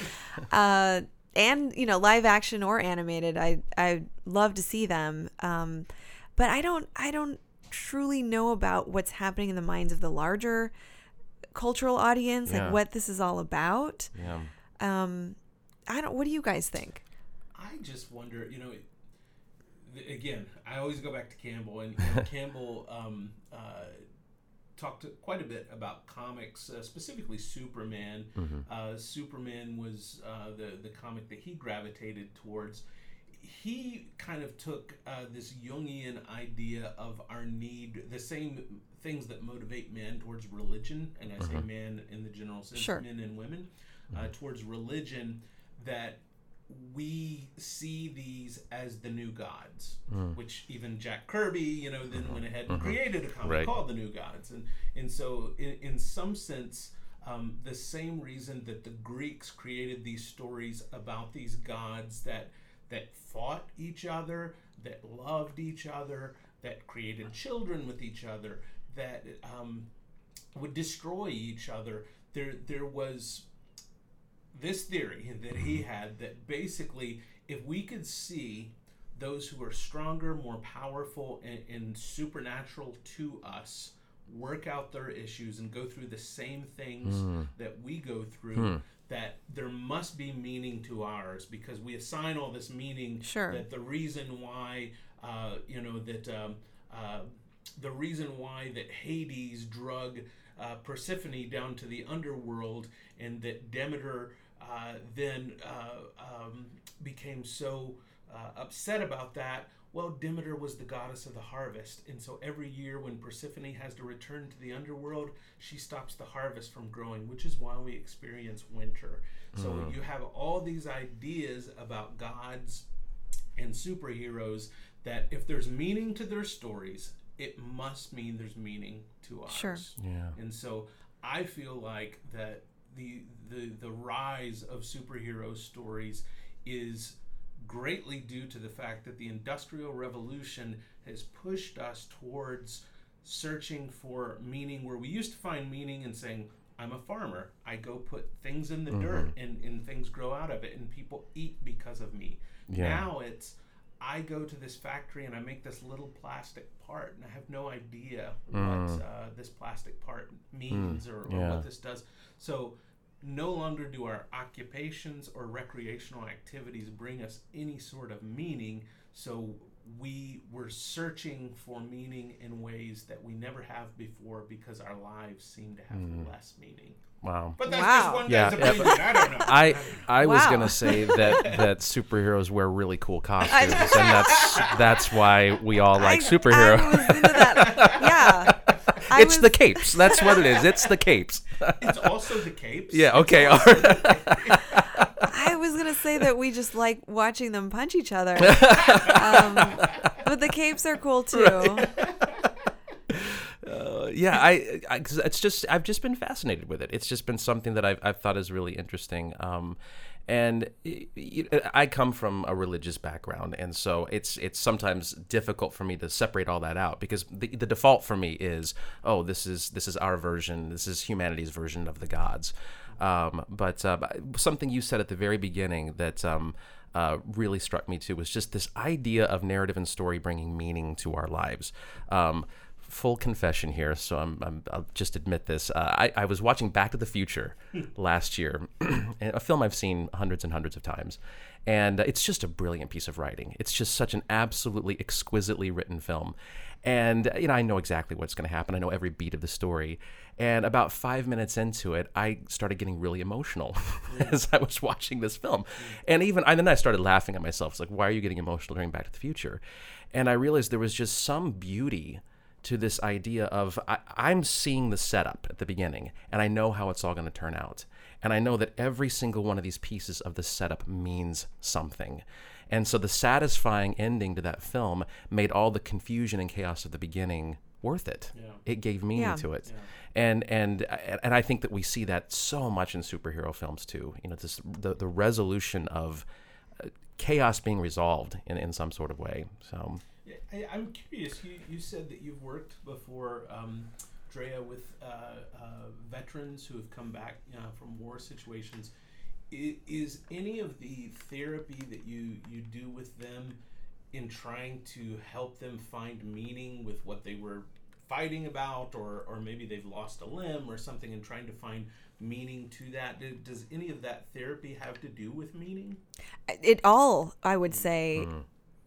Uh, and you know, live action or animated, I I love to see them. Um, but I don't I don't truly know about what's happening in the minds of the larger cultural audience, Yeah. like what this is all about. Yeah. Um, I don't. What do you guys think? I just wonder, you know, th- again, I always go back to Campbell, and, and Campbell um, uh, talked quite a bit about comics, uh, specifically Superman. Uh, Superman was uh, the the comic that he gravitated towards. He kind of took uh, this Jungian idea of our need, the same things that motivate men towards religion, and I say man in the general sense, Sure. men and women, uh, towards religion, that we see these as the new gods, which even Jack Kirby, you know, then went ahead and created a comic Right. called the New Gods, and and so in, in some sense, um, the same reason that the Greeks created these stories about these gods that that fought each other, that loved each other, that created children with each other, that um, would destroy each other. There there was this theory that he had that basically if we could see those who are stronger, more powerful, and, and supernatural to us work out their issues and go through the same things that we go through that there must be meaning to ours because we assign all this meaning Sure. that the reason why uh, you know that um, uh, the reason why that Hades drug uh, Persephone down to the underworld and that Demeter uh, then uh, um, became so uh, upset about that. Well, Demeter was the goddess of the harvest, and so every year when Persephone has to return to the underworld, she stops the harvest from growing, which is why we experience winter. So you have all these ideas about gods and superheroes that if there's meaning to their stories, it must mean there's meaning to ours. Sure. Yeah. And so I feel like that the the the rise of superhero stories is greatly due to the fact that the industrial revolution has pushed us towards searching for meaning where we used to find meaning in saying I'm a farmer. I go put things in the mm-hmm. dirt and, and things grow out of it and people eat because of me. Yeah. Now it's I go to this factory and I make this little plastic part, and I have no idea mm. what uh, this plastic part means mm. or, or Yeah. what this does. So, no longer do our occupations or recreational activities bring us any sort of meaning. So, we were searching for meaning in ways that we never have before because our lives seem to have mm. less meaning. Wow. But that's Wow. just one Yeah, guy's yeah, opinion. I don't know. I I was gonna say that that superheroes wear really cool costumes, and that's that's why we all like I- superhero. I was into that. Yeah. I it's was- the capes. That's what it is. It's the capes. it's also the capes. Yeah. Okay. All also right. I was gonna say that we just like watching them punch each other, um, but the capes are cool too. Uh, yeah, I, I it's just I've just been fascinated with it. It's just been something that I've, I've thought is really interesting. Um, and I come from a religious background, and so it's it's sometimes difficult for me to separate all that out because the, the default for me is oh this is this is our version, this is humanity's version of the gods. Um, but uh, something you said at the very beginning that um, uh, really struck me too was just this idea of narrative and story bringing meaning to our lives. Um, full confession here, so I'm, I'm I'll just admit this. Uh, I, I was watching Back to the Future last year, a film I've seen hundreds and hundreds of times, and it's just a brilliant piece of writing. It's just such an absolutely exquisitely written film, and you know I know exactly what's going to happen. I know every beat of the story, and about five minutes into it, I started getting really emotional as I was watching this film, and even and then I started laughing at myself. It's like, why are you getting emotional during Back to the Future? And I realized there was just some beauty to this idea of I, I'm seeing the setup at the beginning and I know how it's all going to turn out. And I know that every single one of these pieces of the setup means something. And so the satisfying ending to that film made all the confusion and chaos of the beginning worth it. Yeah. It gave meaning Yeah. to it. And and and I think that we see that so much in superhero films too. You know, this the, the resolution of uh, chaos being resolved in, in some sort of way. So Yeah, I, I'm curious. You, you said that you've worked before, um, Drea, with uh, uh, veterans who have come back uh, from war situations. I, is any of the therapy that you, you do with them in trying to help them find meaning with what they were fighting about, or, or maybe they've lost a limb or something, and trying to find meaning to that? Do, does any of that therapy have to do with meaning? It all, I would say,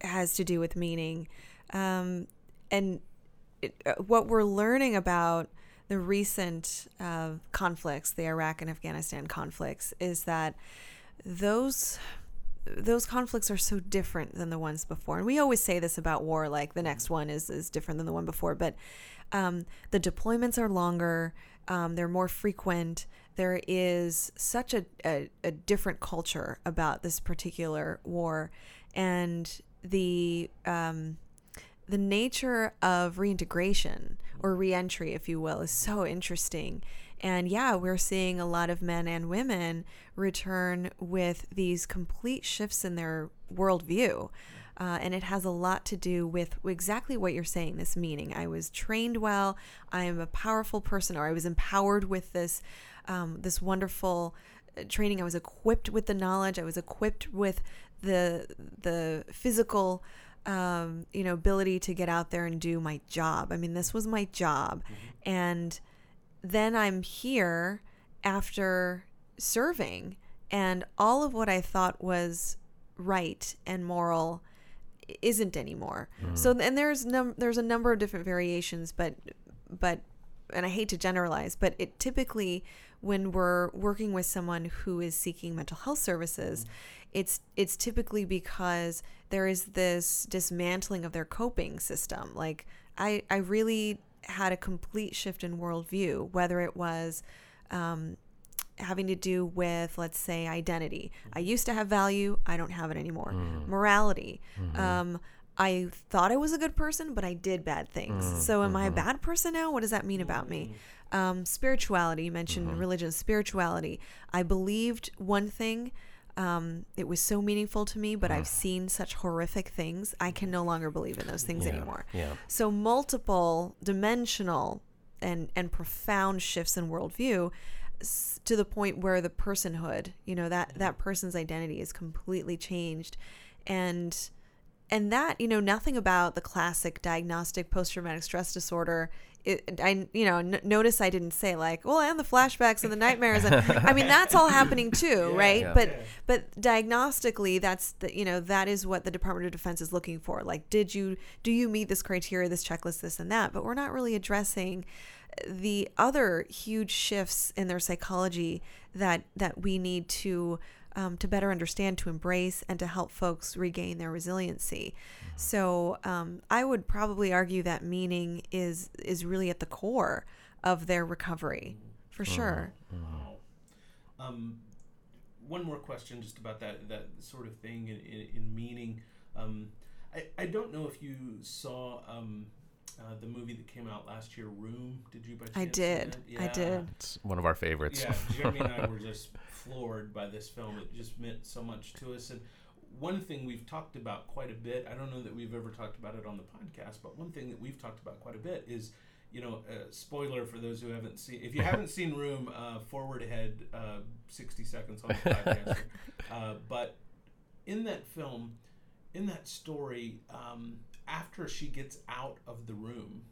has to do with meaning, um, and it, uh, what we're learning about the recent uh, conflicts, the Iraq and Afghanistan conflicts, is that those those conflicts are so different than the ones before. And we always say this about war, like the next one is is different than the one before. But um, the deployments are longer, um, they're more frequent. There is such a, a, a different culture about this particular war, and the um, the nature of reintegration or reentry, if you will, is so interesting. And yeah, we're seeing a lot of men and women return with these complete shifts in their worldview. Uh, and it has a lot to do with exactly what you're saying this meaning. I was trained well, I am a powerful person, or I was empowered with this, um, this wonderful uh, training. I was equipped with the knowledge, I was equipped with the, the physical um, you know, ability to get out there and do my job. I mean, this was my job. And then I'm here after serving, and all of what I thought was right and moral isn't anymore. So and there's num- there's a number of different variations, but but and I hate to generalize, but it typically when we're working with someone who is seeking mental health services, it's it's typically because there is this dismantling of their coping system. Like I I really had a complete shift in worldview, whether it was um, having to do with, let's say, identity. I used to have value, I don't have it anymore. Morality. Um, I thought I was a good person, but I did bad things. Mm-hmm, so, am I a mm-hmm. bad person now? What does that mean about me? Um, spirituality. You mentioned mm-hmm. religion, spirituality. I believed one thing. Um, it was so meaningful to me, but I've seen such horrific things. I can no longer believe in those things anymore. yeah. So multiple dimensional and and profound shifts in worldview to the point where the personhood, you know, that that person's identity is completely changed, and and that you know nothing about the classic diagnostic post-traumatic stress disorder it, I you know n- notice I didn't say like well and the flashbacks and the nightmares and I mean that's all happening too right? Yeah. but but diagnostically that's the you know that is what the Department of Defense is looking for. Like did you do you meet this criteria this checklist this and that? But we're not really addressing the other huge shifts in their psychology that that we need to um, to better understand, to embrace, and to help folks regain their resiliency. So um, I would probably argue that meaning is is really at the core of their recovery, for sure. Wow. Um, one more question just about that that sort of thing in, in, in meaning. Um, I, I don't know if you saw um, uh, the movie that came out last year, Room. Did you by chance I did. that? I did. It's one of our favorites. Yeah, Jeremy and I were just floored by this film. It just meant so much to us. And one thing we've talked about quite a bit, I don't know that we've ever talked about it on the podcast, but one thing that we've talked about quite a bit is, you know, uh, spoiler for those who haven't seen, if you haven't seen Room, uh, forward ahead uh, 60 seconds on the podcast. uh, but in that film, in that story, um, after she gets out of the room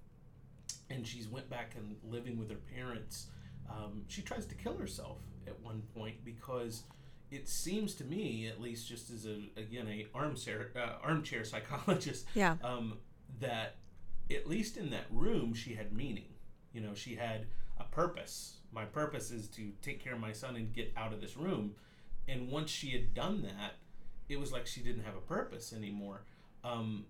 and she's went back and living with her parents, um, she tries to kill herself at one point because it seems to me, at least just as a again a armchair uh, armchair psychologist, Yeah. um, that at least in that room she had meaning. You know, she had a purpose. My purpose is to take care of my son and get out of this room. And once she had done that, it was like she didn't have a purpose anymore. Um,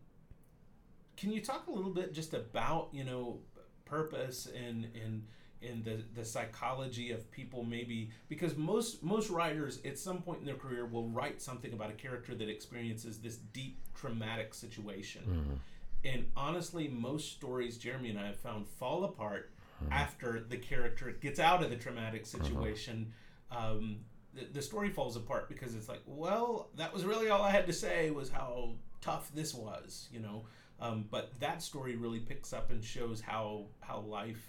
can you talk a little bit just about you know purpose and and and the the psychology of people maybe because most most writers at some point in their career will write something about a character that experiences this deep traumatic situation. Mm-hmm. And honestly most stories jeremy and i have found fall apart mm-hmm. after the character gets out of the traumatic uh-huh. situation. Um, the, the story falls apart because it's like well that was really all i had to say was how tough this was you know um, but that story really picks up and shows how how life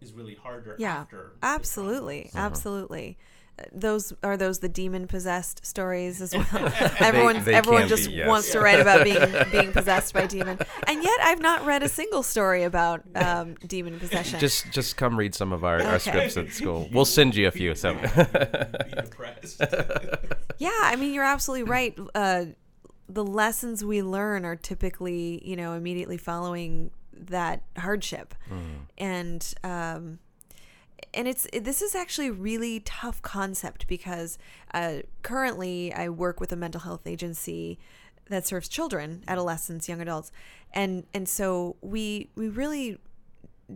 is really harder Yeah, after the trauma. absolutely, absolutely. Uh, Those are those the demon possessed stories as well. everyone, they everyone just be, yes. wants to write about being being possessed by demon, and yet I've not read a single story about um, demon possession. Just just come read some of our, our scripts at school. We'll send you a few. So be depressed Yeah, I mean, you're absolutely right. Uh, the lessons we learn are typically, you know, immediately following that hardship, and um, and it's this is actually a really tough concept because uh, currently I work with a mental health agency that serves children, adolescents, young adults, and and so we we really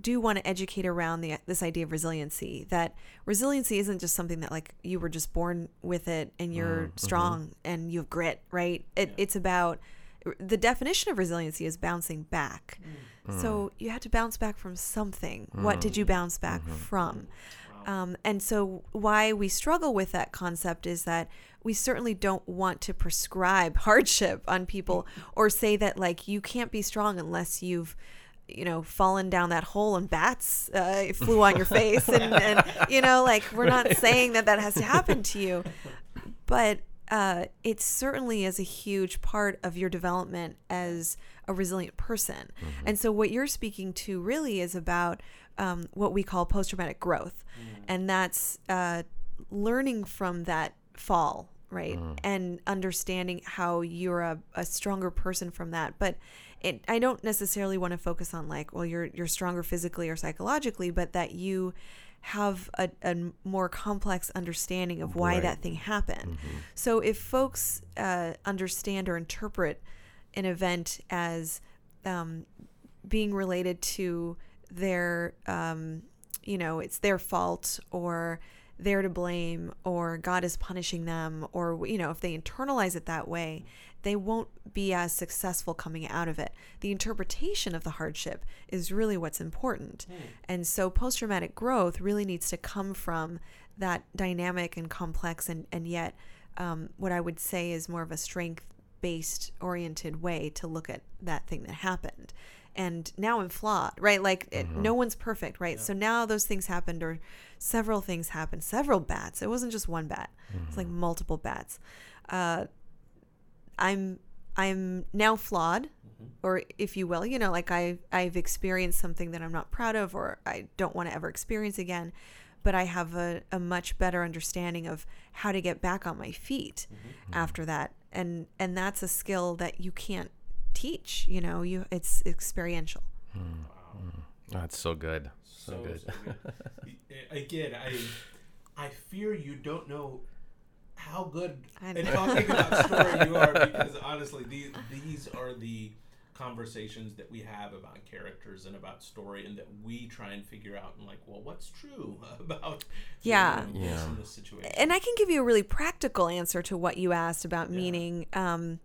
do want to educate around the this idea of resiliency that resiliency isn't just something that like you were just born with it and you're mm, mm-hmm. strong and you have grit right? It, it's about the definition of resiliency is bouncing back. Mm. So mm. you had to bounce back from something. What did you bounce back mm-hmm. from? Um, and so why we struggle with that concept is that we certainly don't want to prescribe hardship on people or say that like you can't be strong unless you've you know fallen down that hole and bats uh, flew on your face and, and you know like we're not saying that that has to happen to you but uh, it certainly is a huge part of your development as a resilient person. And so, what you're speaking to really is about um, what we call post traumatic growth, and that's uh, learning from that fall, right? And understanding how you're a, a stronger person from that. But it, I don't necessarily want to focus on like, well, you're you're stronger physically or psychologically, but that you have a, a more complex understanding of why Right. that thing happened. So if folks uh, understand or interpret an event as um, being related to their, um, you know, it's their fault or they're to blame or God is punishing them or, you know, if they internalize it that way, they won't be as successful coming out of it. The interpretation of the hardship is really what's important. And so post traumatic growth really needs to come from that dynamic and complex and, and yet um, what I would say is more of a strength based oriented way to look at that thing that happened. And now I'm flawed, right? Like it, no one's perfect, right? So now those things happened, or several things happened, several bats. It wasn't just one bat; it's like multiple bats. Uh, I'm I'm now flawed, mm-hmm. or if you will, you know, like I I've experienced something that I'm not proud of, or I don't want to ever experience again. But I have a, a much better understanding of how to get back on my feet mm-hmm. Mm-hmm. after that, and and that's a skill that you can't teach. You know, you it's experiential. Hmm. Hmm. That's so good. So, so, good. so good. Again, I I fear you don't know how good I at know. talking about story you are because honestly, these these are the conversations that we have about characters and about story, and that we try and figure out and like, well, what's true about Yeah. you know, Yeah. and this situation. and I can give you a really practical answer to what you asked about meaning. Um,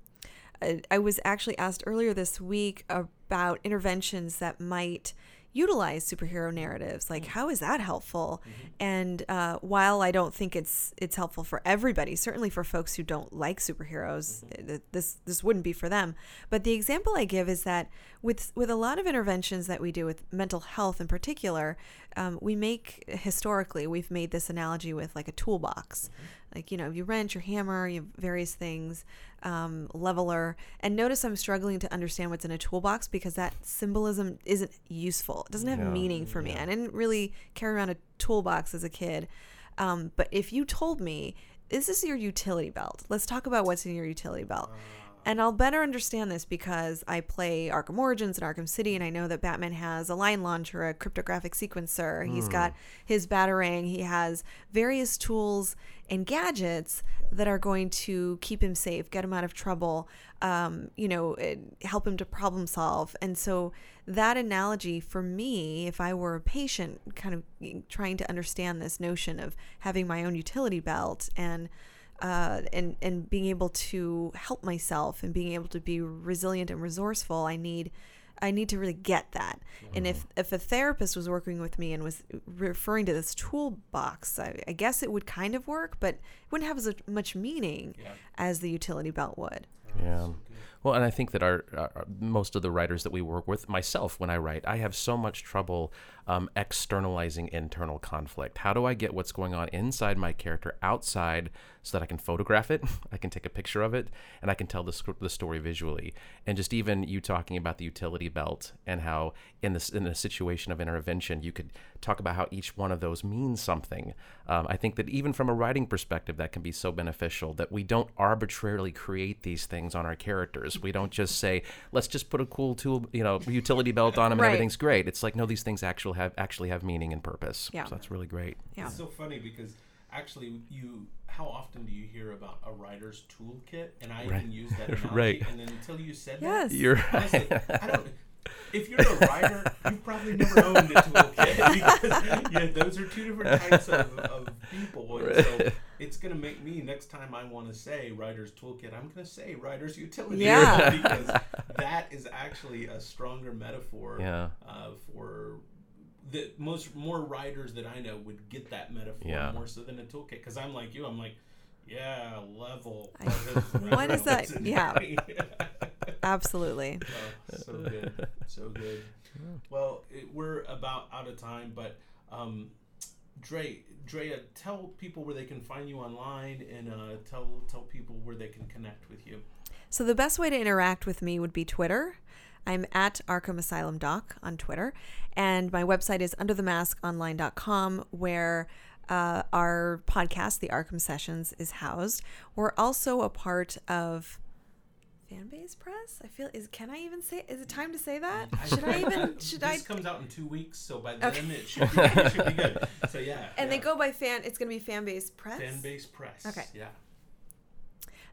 I, I was actually asked earlier this week about interventions that might utilize superhero narratives. Like, mm. how is that helpful? Mm-hmm. And uh, while I don't think it's it's helpful for everybody, certainly for folks who don't like superheroes, mm-hmm. eh, th- this this wouldn't be for them. But the example I give is that with with a lot of interventions that we do with mental health in particular, um, we make historically we've made this analogy with like a toolbox. Mm-hmm. Like you know, you wrench, your hammer, you have various things, um, leveler. And notice I'm struggling to understand what's in a toolbox because that symbolism isn't useful. It doesn't have meaning for me. I didn't really carry around a toolbox as a kid. Um, but if you told me this is your utility belt, let's talk about what's in your utility belt. And I'll better understand this because I play Arkham Origins and Arkham City, and I know that Batman has a line launcher, a cryptographic sequencer. He's got his batarang. He has various tools and gadgets that are going to keep him safe, get him out of trouble, um, you know, help him to problem solve. And so that analogy for me, if I were a patient, kind of trying to understand this notion of having my own utility belt and uh, and and being able to help myself and being able to be resilient and resourceful, I need I need to really get that. And if if a therapist was working with me and was referring to this toolbox, I, I guess it would kind of work, but it wouldn't have as much meaning Yeah. as the utility belt would. Yeah. Well, and I think that our, our most of the writers that we work with, myself, when I write, I have so much trouble um, externalizing internal conflict. How do I get what's going on inside my character outside so that I can photograph it, I can take a picture of it, and I can tell the, sc- the story visually? And just even you talking about the utility belt and how in this in a situation of intervention, you could talk about how each one of those means something. Um, I think that even from a writing perspective, that can be so beneficial that we don't arbitrarily create these things on our characters. We don't just say, let's just put a cool tool, you know, utility belt on them and Right. everything's great. It's like, no, these things actually have actually have meaning and purpose. Yeah. So that's really great. Yeah. It's so funny because actually, you how often do you hear about a writer's toolkit? And I Right. even use that analogy. Right. And then until you said Yes. that, You're honestly, I don't. If you're a writer, you've probably never owned a toolkit because yeah, those are two different types of, of people. And so it's going to make me next time I want to say writer's toolkit, I'm going to say writer's utility. Yeah. because that is actually a stronger metaphor Yeah. uh, for the most more writers that I know would get that metaphor Yeah. more so than a toolkit because I'm like you I'm like yeah level I- what is that? Yeah. Absolutely. Oh, so good so good well it, we're about out of time but um, Dre, Drea, tell people where they can find you online, and uh, tell tell people where they can connect with you. So the best way to interact with me would be Twitter. I'm at Arkham Asylum Doc on Twitter, and my website is underthemaskonline.com, where uh, our podcast, the Arkham Sessions, is housed. We're also a part of Fanbase Press. I feel is can I even say? Is it time to say that? Should I even? Should this I? comes out in two weeks, so by then Okay. it, should be, it should be good. So yeah, And yeah. they go by fan. It's going to be Fanbase Press. Fanbase Press. Okay. Yeah.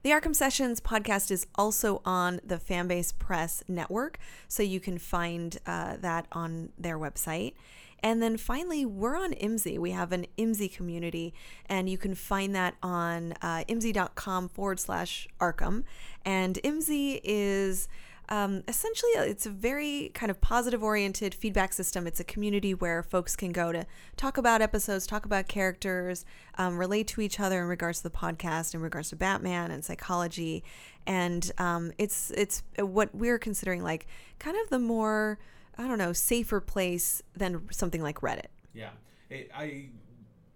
The Arkham Sessions podcast is also on the Fanbase Press network, so you can find uh, that on their website. And then finally, we're on Imzy. We have an Imzy community, and you can find that on uh, imzy.com forward slash Arkham. And Imzy is um, essentially it's a very kind of positive oriented feedback system. It's a community where folks can go to talk about episodes talk about characters um, relate to each other in regards to the podcast in regards to batman and psychology. And um, it's it's what we're considering like kind of the more i don't know safer place than something like reddit. Yeah, I- I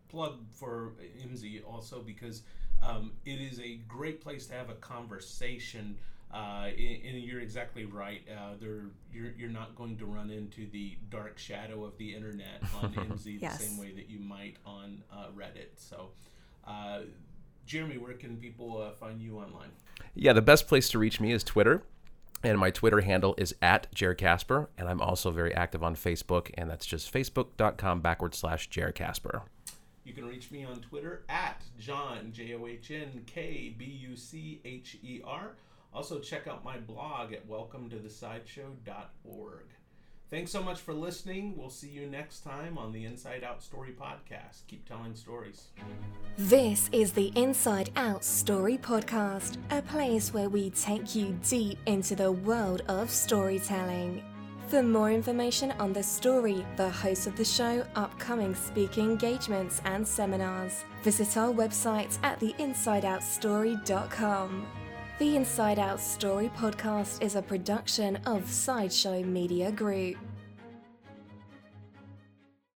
plug for Imzy also because um, it is a great place to have a conversation. Uh, and, and you're exactly right. Uh, there, you're you're not going to run into the dark shadow of the internet on Imzy Yes. the same way that you might on uh, Reddit. So, uh, Jeremy, where can people uh, find you online? Yeah, the best place to reach me is Twitter. And my Twitter handle is at Jared Casper. And I'm also very active on Facebook, and that's just facebook.com backward slash Jared Casper. You can reach me on Twitter at John J O H N K B U C H E R. Also, check out my blog at welcometo-the-sideshow.org. Thanks so much for listening. We'll see you next time on the Inside Out Story podcast. Keep telling stories. This is the Inside Out Story Podcast, a place where we take you deep into the world of storytelling. For more information on the story, the hosts of the show, upcoming speaking engagements, and seminars, visit our website at theinsideoutstory.com. The Inside Out Story Podcast is a production of Sideshow Media Group.